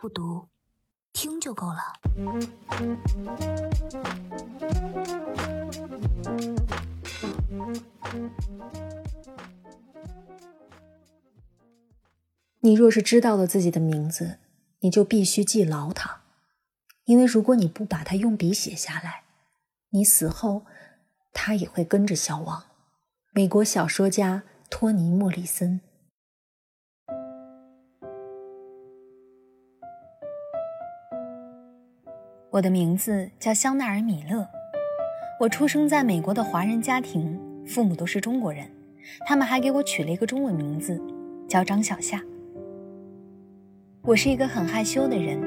不读，听就够了。你若是知道了自己的名字，你就必须记牢它，因为如果你不把它用笔写下来，你死后，它也会跟着消亡。美国小说家托尼·莫里森。我的名字叫香奈儿·米勒，我出生在美国的华人家庭，父母都是中国人，他们还给我取了一个中文名字，叫张小夏。我是一个很害羞的人，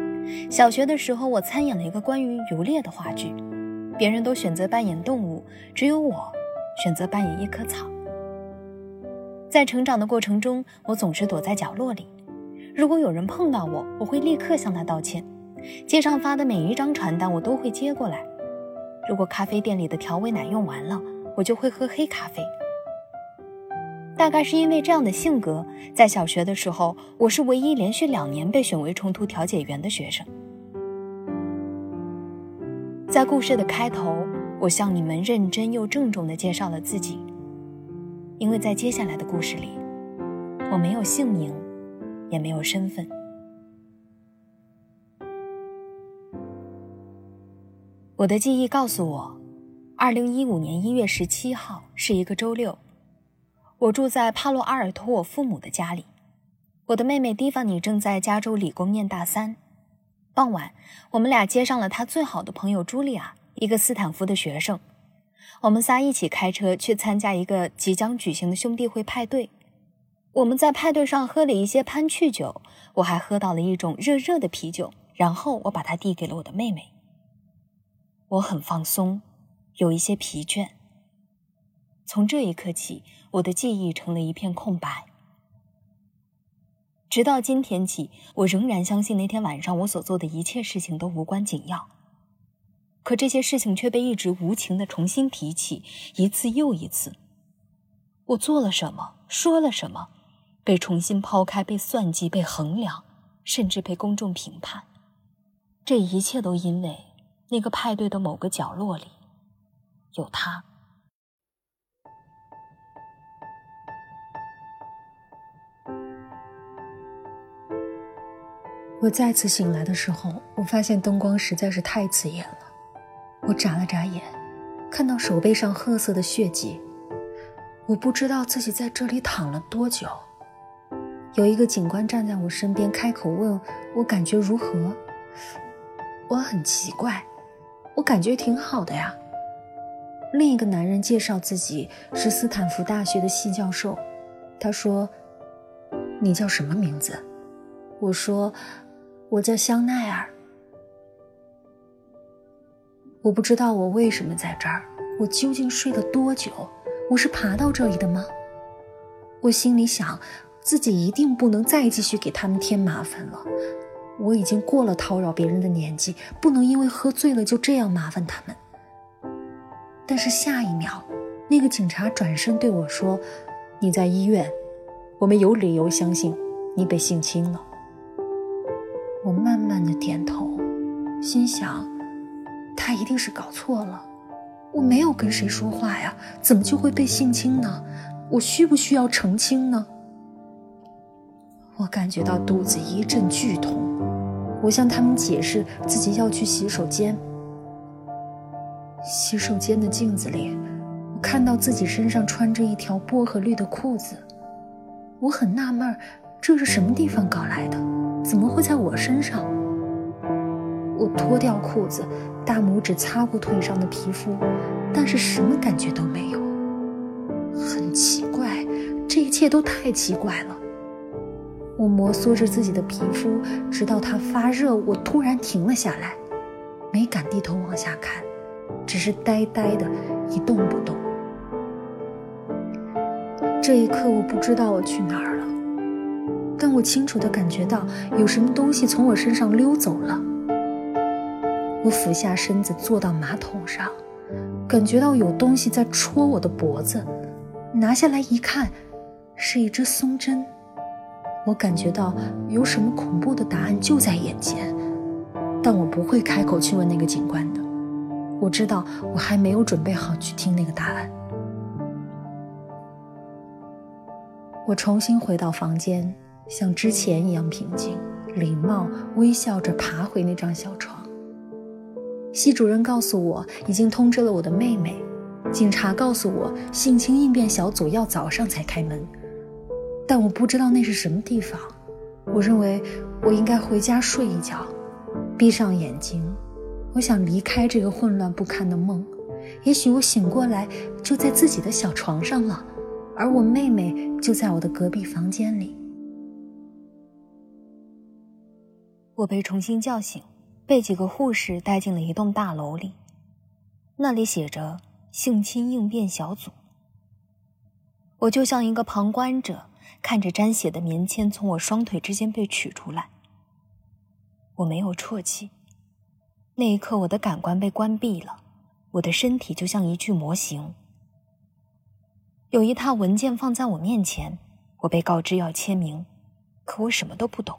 小学的时候我参演了一个关于游猎的话剧，别人都选择扮演动物，只有我选择扮演一棵草。在成长的过程中，我总是躲在角落里，如果有人碰到我，我会立刻向他道歉。街上发的每一张传单，我都会接过来。如果咖啡店里的调味奶用完了，我就会喝黑咖啡。大概是因为这样的性格，在小学的时候，我是唯一连续两年被选为冲突调解员的学生。在故事的开头，我向你们认真又郑重地介绍了自己，因为在接下来的故事里，我没有姓名，也没有身份。我的记忆告诉我，二零一五年一月十七号是一个周六，我住在帕洛阿尔托我父母的家里，我的妹妹蒂凡尼正在加州理工念大三。傍晚，我们俩接上了她最好的朋友茱莉亚，一个斯坦福的学生。我们仨一起开车去参加一个即将举行的兄弟会派对。我们在派对上喝了一些潘趣酒，我还喝到了一种热热的啤酒，然后我把它递给了我的妹妹。我很放松，有一些疲倦。从这一刻起，我的记忆成了一片空白。直到今天起，我仍然相信那天晚上我所做的一切事情都无关紧要。可这些事情却被一直无情的重新提起，一次又一次。我做了什么，说了什么，被重新抛开，被算计，被衡量，甚至被公众评判。这一切都因为……那个派对的某个角落里，有他。我再次醒来的时候，我发现灯光实在是太刺眼了。我眨了眨眼，看到手背上褐色的血迹。我不知道自己在这里躺了多久。有一个警官站在我身边，开口问我感觉如何。我很奇怪。我感觉挺好的呀。另一个男人介绍自己是斯坦福大学的系教授，他说：“你叫什么名字？”我说：“我叫香奈儿。”我不知道我为什么在这儿，我究竟睡了多久？我是爬到这里的吗？我心里想，自己一定不能再继续给他们添麻烦了。我已经过了叨扰别人的年纪，不能因为喝醉了就这样麻烦他们。但是下一秒，那个警察转身对我说：“你在医院，我们有理由相信你被性侵了。”我慢慢的点头，心想，他一定是搞错了。我没有跟谁说话呀，怎么就会被性侵呢？我需不需要澄清呢？我感觉到肚子一阵剧痛。我向他们解释自己要去洗手间。洗手间的镜子里，我看到自己身上穿着一条薄荷绿的裤子。我很纳闷，这是什么地方搞来的？怎么会在我身上？我脱掉裤子，大拇指擦过腿上的皮肤，但是什么感觉都没有。很奇怪，这一切都太奇怪了。我摩挲着自己的皮肤，直到它发热。我突然停了下来，没敢低头往下看，只是呆呆的一动不动。这一刻，我不知道我去哪儿了，但我清楚的感觉到有什么东西从我身上溜走了。我俯下身子坐到马桶上，感觉到有东西在戳我的脖子，拿下来一看，是一支松针。我感觉到有什么恐怖的答案就在眼前，但我不会开口去问那个警官的。我知道我还没有准备好去听那个答案。我重新回到房间，像之前一样平静、礼貌、微笑着爬回那张小床。系主任告诉我，已经通知了我的妹妹。警察告诉我，性侵应变小组要早上才开门，但我不知道那是什么地方。我认为我应该回家睡一觉，闭上眼睛。我想离开这个混乱不堪的梦。也许我醒过来就在自己的小床上了，而我妹妹就在我的隔壁房间里。我被重新叫醒。被几个护士带进了一栋大楼里，那里写着“性侵应变小组”。我就像一个旁观者，看着沾血的棉签从我双腿之间被取出来。我没有啜泣，那一刻我的感官被关闭了，我的身体就像一具模型。有一沓文件放在我面前，我被告知要签名，可我什么都不懂。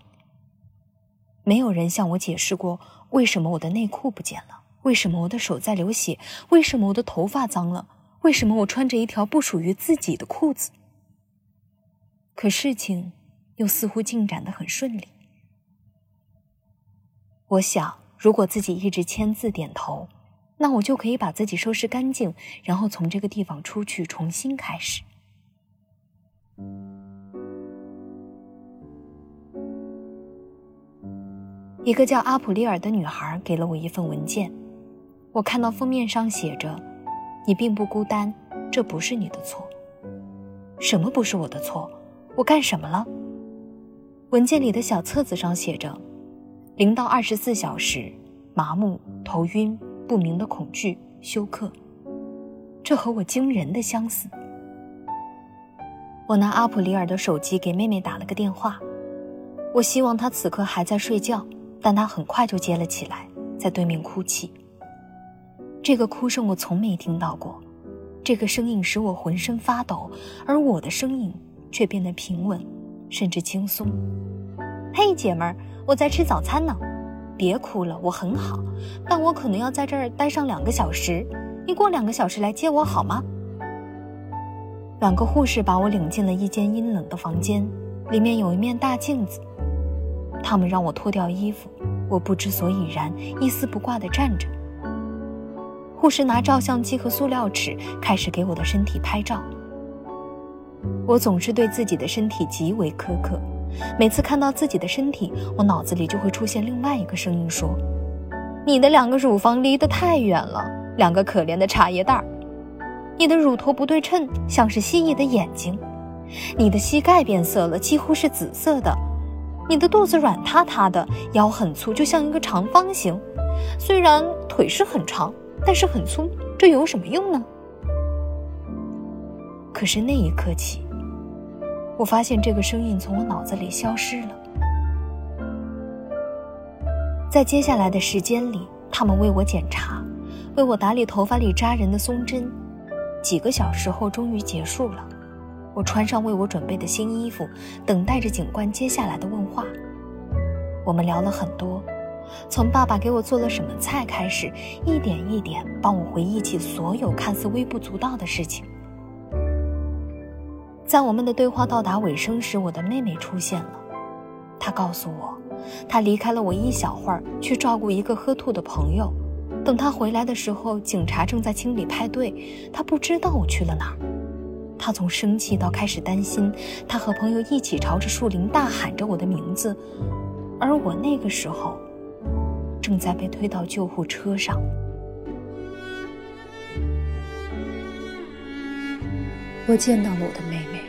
没有人向我解释过为什么我的内裤不见了，为什么我的手在流血，为什么我的头发脏了，为什么我穿着一条不属于自己的裤子。可事情又似乎进展的很顺利。我想，如果自己一直签字点头，那我就可以把自己收拾干净，然后从这个地方出去，重新开始。一个叫阿普利尔的女孩给了我一份文件，我看到封面上写着：“你并不孤单，这不是你的错。”什么不是我的错？我干什么了？文件里的小册子上写着：“零到二十四小时，麻木、头晕、不明的恐惧、休克。”这和我惊人的相似。我拿阿普里尔的手机给妹妹打了个电话，我希望她此刻还在睡觉。但她很快就接了起来，在对面哭泣。这个哭声我从没听到过，这个声音使我浑身发抖，而我的声音却变得平稳，甚至轻松。嘿，姐们儿，我在吃早餐呢，别哭了，我很好，但我可能要在这儿待上两个小时，你过两个小时来接我好吗？两个护士把我领进了一间阴冷的房间，里面有一面大镜子。他们让我脱掉衣服，我不知所以然，一丝不挂地站着。护士拿照相机和塑料尺开始给我的身体拍照。我总是对自己的身体极为苛刻，每次看到自己的身体，我脑子里就会出现另外一个声音说：“你的两个乳房离得太远了，两个可怜的茶叶蛋儿；你的乳头不对称，像是蜥蜴的眼睛；你的膝盖变色了，几乎是紫色的。”你的肚子软塌塌的，腰很粗，就像一个长方形。虽然腿是很长，但是很粗，这有什么用呢？可是那一刻起，我发现这个声音从我脑子里消失了。在接下来的时间里，他们为我检查，为我打理头发里扎人的松针。几个小时后，终于结束了。我穿上为我准备的新衣服，等待着警官接下来的问话。我们聊了很多，从爸爸给我做了什么菜开始，一点一点帮我回忆起所有看似微不足道的事情。在我们的对话到达尾声时，我的妹妹出现了。她告诉我，她离开了我一小会儿，去照顾一个喝吐的朋友。等她回来的时候，警察正在清理派对，她不知道我去了哪儿。他从生气到开始担心，他和朋友一起朝着树林大喊着我的名字，而我那个时候正在被推到救护车上。我见到了我的妹妹，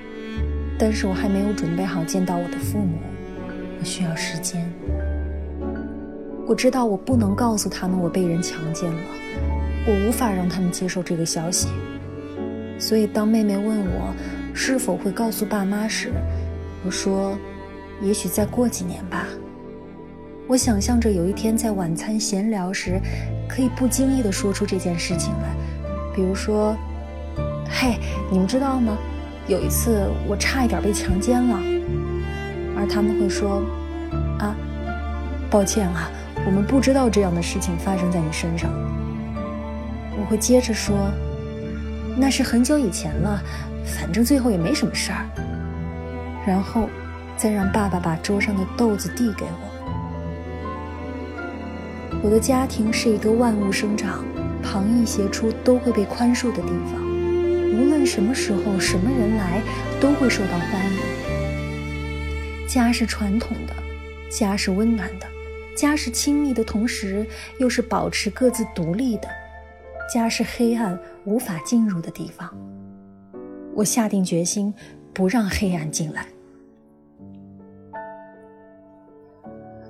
但是我还没有准备好见到我的父母，我需要时间。我知道我不能告诉他们我被人强奸了，我无法让他们接受这个消息。所以，当妹妹问我是否会告诉爸妈时，我说：“也许再过几年吧。”我想象着有一天在晚餐闲聊时，可以不经意地说出这件事情来，比如说：“嘿，你们知道吗？有一次我差一点被强奸了。”而他们会说：“啊，抱歉啊，我们不知道这样的事情发生在你身上。”我会接着说：“那是很久以前了，反正最后也没什么事儿。”然后，再让爸爸把桌上的豆子递给我。我的家庭是一个万物生长、旁逸斜出都会被宽恕的地方，无论什么时候、什么人来，都会受到欢迎。家是传统的，家是温暖的，家是亲密的同时又是保持各自独立的，家是黑暗无法进入的地方。我下定决心，不让黑暗进来。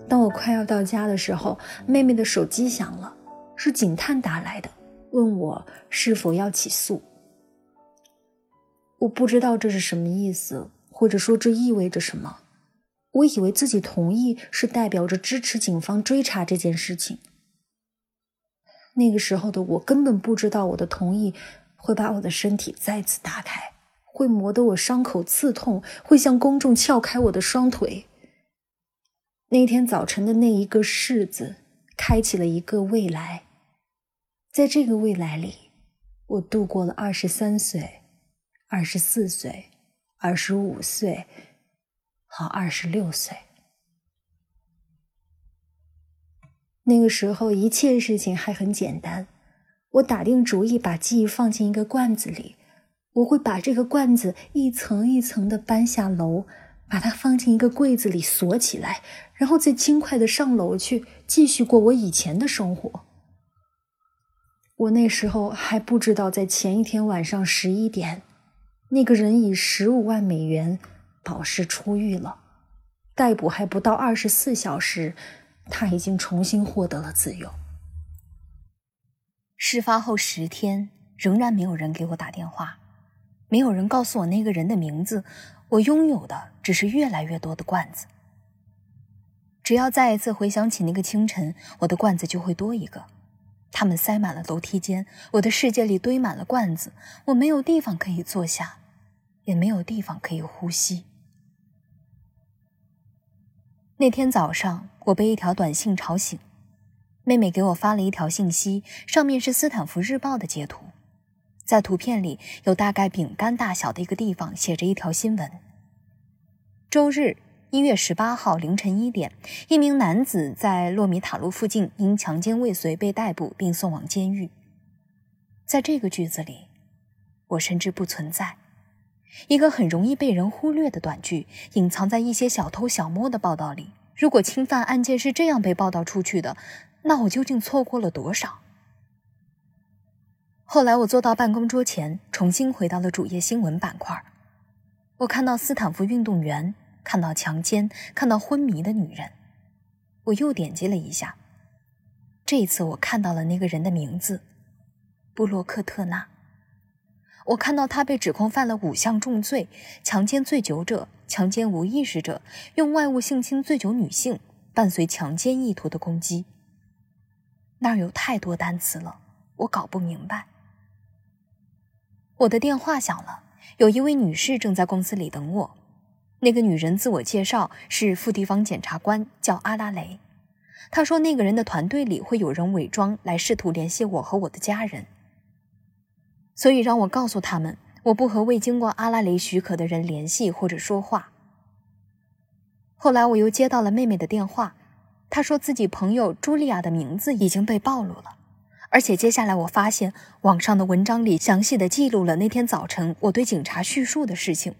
当我快要到家的时候，妹妹的手机响了，是警探打来的，问我是否要起诉。我不知道这是什么意思，或者说这意味着什么。我以为自己同意是代表着支持警方追查这件事情。那个时候的我根本不知道，我的同意会把我的身体再次打开，会磨得我伤口刺痛，会向公众撬开我的双腿。那天早晨的那一个“柿子，开启了一个未来。在这个未来里，我度过了二十三岁、二十四岁、二十五岁和二十六岁。那个时候，一切事情还很简单。我打定主意把记忆放进一个罐子里，我会把这个罐子一层一层的搬下楼。把它放进一个柜子里锁起来，然后再轻快的上楼去继续过我以前的生活。我那时候还不知道，在前一天晚上十一点，那个人以十五万美元保释出狱了，逮捕还不到二十四小时，他已经重新获得了自由。事发后十天，仍然没有人给我打电话，没有人告诉我那个人的名字。我拥有的只是越来越多的罐子。只要再一次回想起那个清晨，我的罐子就会多一个。它们塞满了楼梯间，我的世界里堆满了罐子。我没有地方可以坐下，也没有地方可以呼吸。那天早上，我被一条短信吵醒，妹妹给我发了一条信息，上面是斯坦福日报的截图。在图片里有大概饼干大小的一个地方，写着一条新闻：周日一月十八号凌晨一点，一名男子在洛米塔路附近因强奸未遂被逮捕并送往监狱。在这个句子里，我深知不存在一个很容易被人忽略的短句，隐藏在一些小偷小摸的报道里。如果侵犯案件是这样被报道出去的，那我究竟错过了多少？后来我坐到办公桌前，重新回到了主页新闻板块。我看到斯坦福运动员，看到强奸，看到昏迷的女人。我又点击了一下，这一次我看到了那个人的名字——布洛克特纳。我看到他被指控犯了五项重罪：强奸醉酒者、强奸无意识者、用外物性侵醉酒女性、伴随强奸意图的攻击。那儿有太多单词了，我搞不明白。我的电话响了，有一位女士正在公司里等我。那个女人自我介绍是副地方检察官，叫阿拉雷。她说那个人的团队里会有人伪装来试图联系我和我的家人，所以让我告诉他们我不和未经过阿拉雷许可的人联系或者说话。后来我又接到了妹妹的电话，她说自己朋友茱莉亚的名字已经被暴露了。而且接下来，我发现网上的文章里详细的记录了那天早晨我对警察叙述的事情。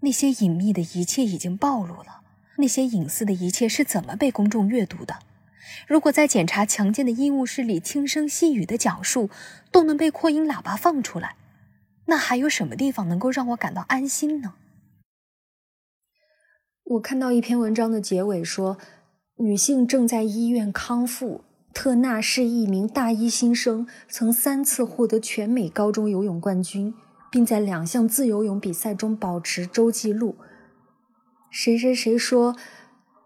那些隐秘的一切已经暴露了，那些隐私的一切是怎么被公众阅读的？如果在检查强奸的医务室里轻声细语的讲述都能被扩音喇叭放出来，那还有什么地方能够让我感到安心呢？我看到一篇文章的结尾说，女性正在医院康复。特纳是一名大一新生，曾三次获得全美高中游泳冠军，并在两项自由泳比赛中保持周纪录。谁谁谁说，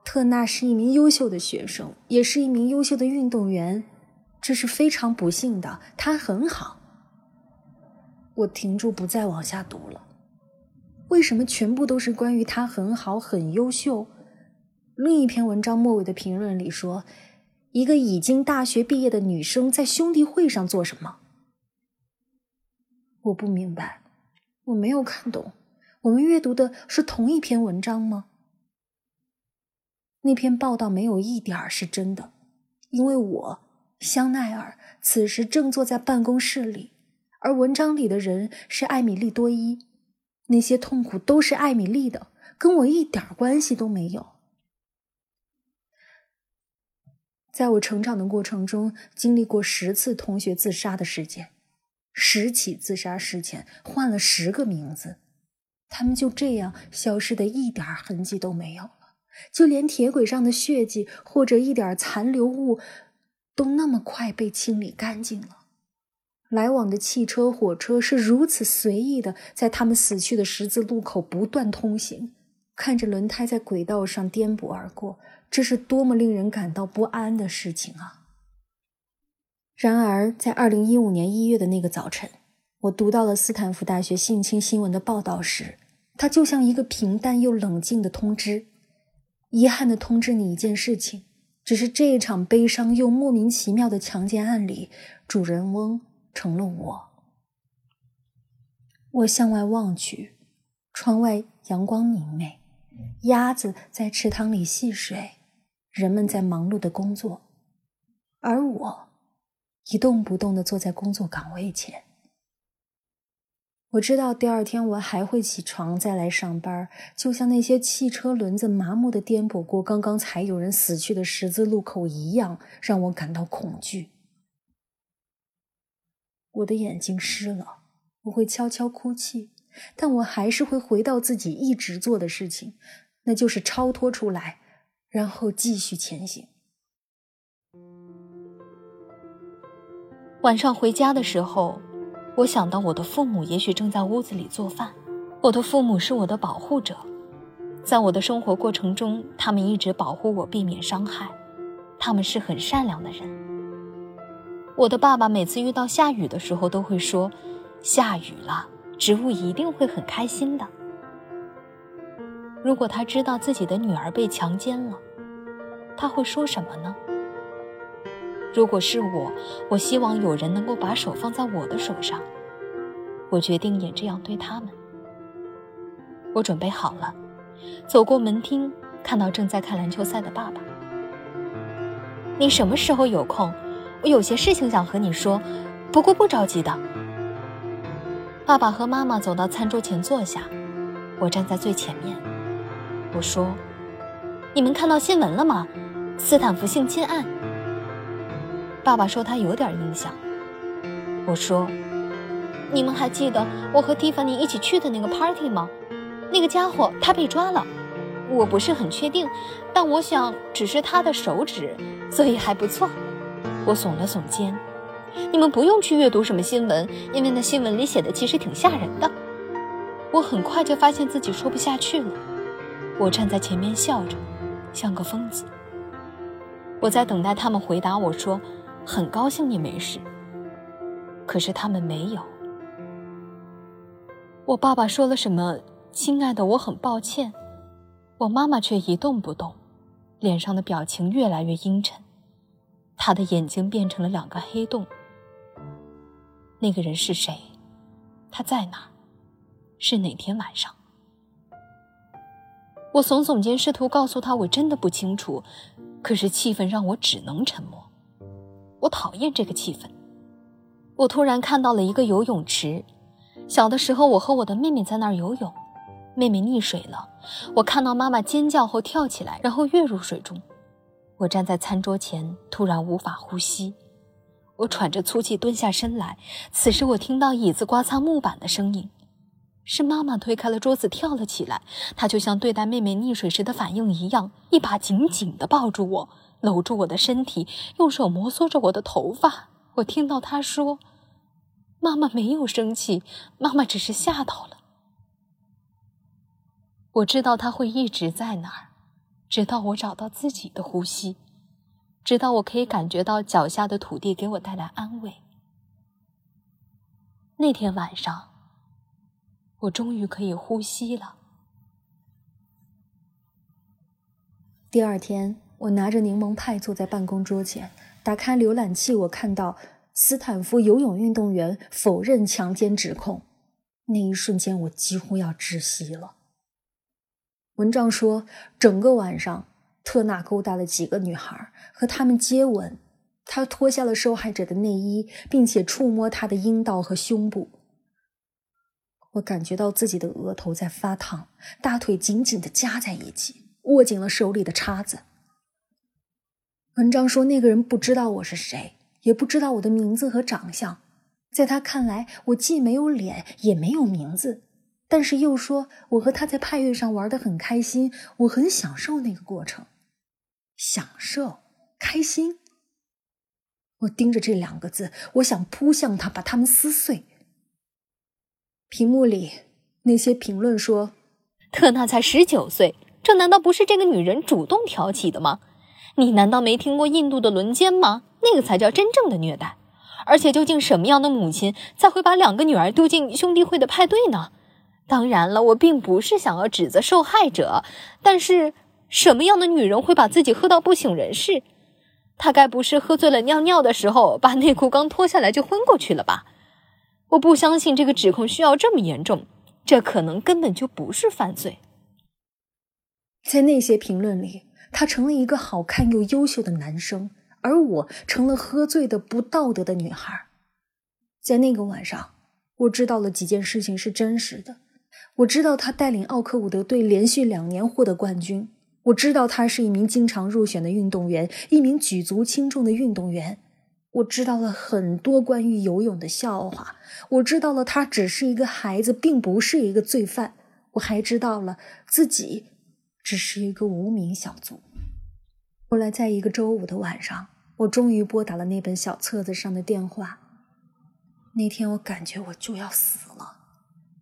特纳是一名优秀的学生，也是一名优秀的运动员，这是非常不幸的。他很好。我停住，不再往下读了。为什么全部都是关于他很好、很优秀？另一篇文章末尾的评论里说：“一个已经大学毕业的女生在兄弟会上做什么？”我不明白，我没有看懂。我们阅读的是同一篇文章吗？那篇报道没有一点儿是真的，因为我香奈儿此时正坐在办公室里，而文章里的人是艾米丽多伊，那些痛苦都是艾米丽的，跟我一点关系都没有。在我成长的过程中，经历过十次同学自杀的事件，十起自杀事件，换了十个名字，他们就这样消失的一点痕迹都没有。就连铁轨上的血迹或者一点残留物，都那么快被清理干净了。来往的汽车、火车是如此随意的，在他们死去的十字路口不断通行，看着轮胎在轨道上颠簸而过，这是多么令人感到不安的事情啊！然而，在二零一五年一月的那个早晨，我读到了斯坦福大学性侵新闻的报道时，它就像一个平淡又冷静的通知。遗憾的通知你一件事情，只是这一场悲伤又莫名其妙的强奸案里，主人翁成了我。我向外望去，窗外阳光明媚，鸭子在池塘里戏水，人们在忙碌的工作，而我一动不动地坐在工作岗位前。我知道第二天我还会起床再来上班，就像那些汽车轮子麻木的颠簸过刚刚才有人死去的十字路口一样，让我感到恐惧。我的眼睛湿了，我会悄悄哭泣，但我还是会回到自己一直做的事情，那就是超脱出来，然后继续前行。晚上回家的时候。我想到我的父母也许正在屋子里做饭，我的父母是我的保护者，在我的生活过程中，他们一直保护我，避免伤害，他们是很善良的人。我的爸爸每次遇到下雨的时候都会说：“下雨了，植物一定会很开心的。”如果他知道自己的女儿被强奸了，他会说什么呢？如果是我，我希望有人能够把手放在我的手上。我决定也这样对他们。我准备好了，走过门厅，看到正在看篮球赛的爸爸。你什么时候有空？我有些事情想和你说，不过不着急的。爸爸和妈妈走到餐桌前坐下，我站在最前面。我说：“你们看到新闻了吗？斯坦福性侵案。”爸爸说他有点印象。我说：“你们还记得我和蒂凡尼一起去的那个 party 吗？那个家伙他被抓了，我不是很确定，但我想只是他的手指，所以还不错。”我耸了耸肩。你们不用去阅读什么新闻，因为那新闻里写的其实挺吓人的。我很快就发现自己说不下去了。我站在前面笑着，像个疯子。我在等待他们回答。我说。很高兴你没事，可是他们没有。我爸爸说了什么？亲爱的，我很抱歉。我妈妈却一动不动，脸上的表情越来越阴沉，她的眼睛变成了两个黑洞。那个人是谁？他在哪？是哪天晚上？我耸耸肩，试图告诉他我真的不清楚，可是气氛让我只能沉默。我讨厌这个气氛。我突然看到了一个游泳池，小的时候我和我的妹妹在那儿游泳，妹妹溺水了，我看到妈妈尖叫后跳起来，然后跃入水中。我站在餐桌前，突然无法呼吸，我喘着粗气蹲下身来。此时我听到椅子刮擦木板的声音，是妈妈推开了桌子跳了起来，她就像对待妹妹溺水时的反应一样，一把紧紧地抱住我。搂住我的身体，用手摩挲着我的头发。我听到他说：“妈妈没有生气，妈妈只是吓到了。”我知道他会一直在那儿，直到我找到自己的呼吸，直到我可以感觉到脚下的土地给我带来安慰。那天晚上，我终于可以呼吸了。第二天，我拿着柠檬派坐在办公桌前，打开浏览器，我看到斯坦福游泳运动员否认强奸指控。那一瞬间，我几乎要窒息了。文章说，整个晚上，特纳勾搭了几个女孩，和她们接吻。他脱下了受害者的内衣，并且触摸她的阴道和胸部。我感觉到自己的额头在发烫，大腿紧紧的夹在一起，握紧了手里的叉子。文章说，那个人不知道我是谁，也不知道我的名字和长相。在他看来，我既没有脸，也没有名字。但是又说我和他在派对上玩的很开心，我很享受那个过程，享受开心。我盯着这两个字，我想扑向他，把他们撕碎。屏幕里那些评论说：“特纳才十九岁，这难道不是这个女人主动挑起的吗？你难道没听过印度的轮奸吗？那个才叫真正的虐待。而且，究竟什么样的母亲才会把两个女儿丢进兄弟会的派对呢？”当然了，我并不是想要指责受害者，但是什么样的女人会把自己喝到不省人事？她该不是喝醉了尿尿的时候，把内裤刚脱下来就昏过去了吧？我不相信这个指控需要这么严重，这可能根本就不是犯罪。在那些评论里，他成了一个好看又优秀的男生，而我成了喝醉的不道德的女孩。在那个晚上，我知道了几件事情是真实的。我知道他带领奥克伍德队连续两年获得冠军。我知道他是一名经常入选的运动员，一名举足轻重的运动员。我知道了很多关于游泳的笑话。我知道了他只是一个孩子，并不是一个罪犯。我还知道了自己只是一个无名小卒。后来，在一个周五的晚上，我终于拨打了那本小册子上的电话。那天，我感觉我就要死了。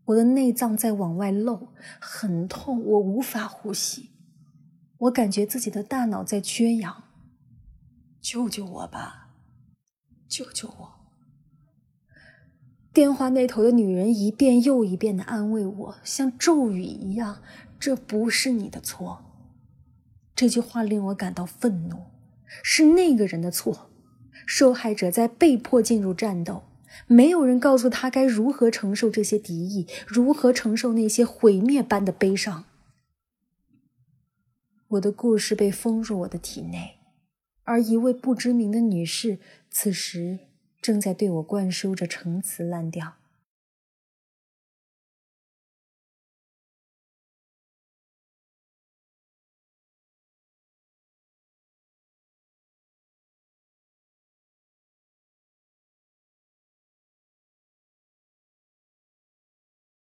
我的内脏在往外漏，很痛，我无法呼吸。我感觉自己的大脑在缺氧，救救我吧，救救我！电话那头的女人一遍又一遍的安慰我，像咒语一样：“这不是你的错。”这句话令我感到愤怒，是那个人的错。受害者在被迫进入战斗。没有人告诉他该如何承受这些敌意，如何承受那些毁灭般的悲伤。我的故事被封入我的体内，而一位不知名的女士此时正在对我灌输着陈词滥调。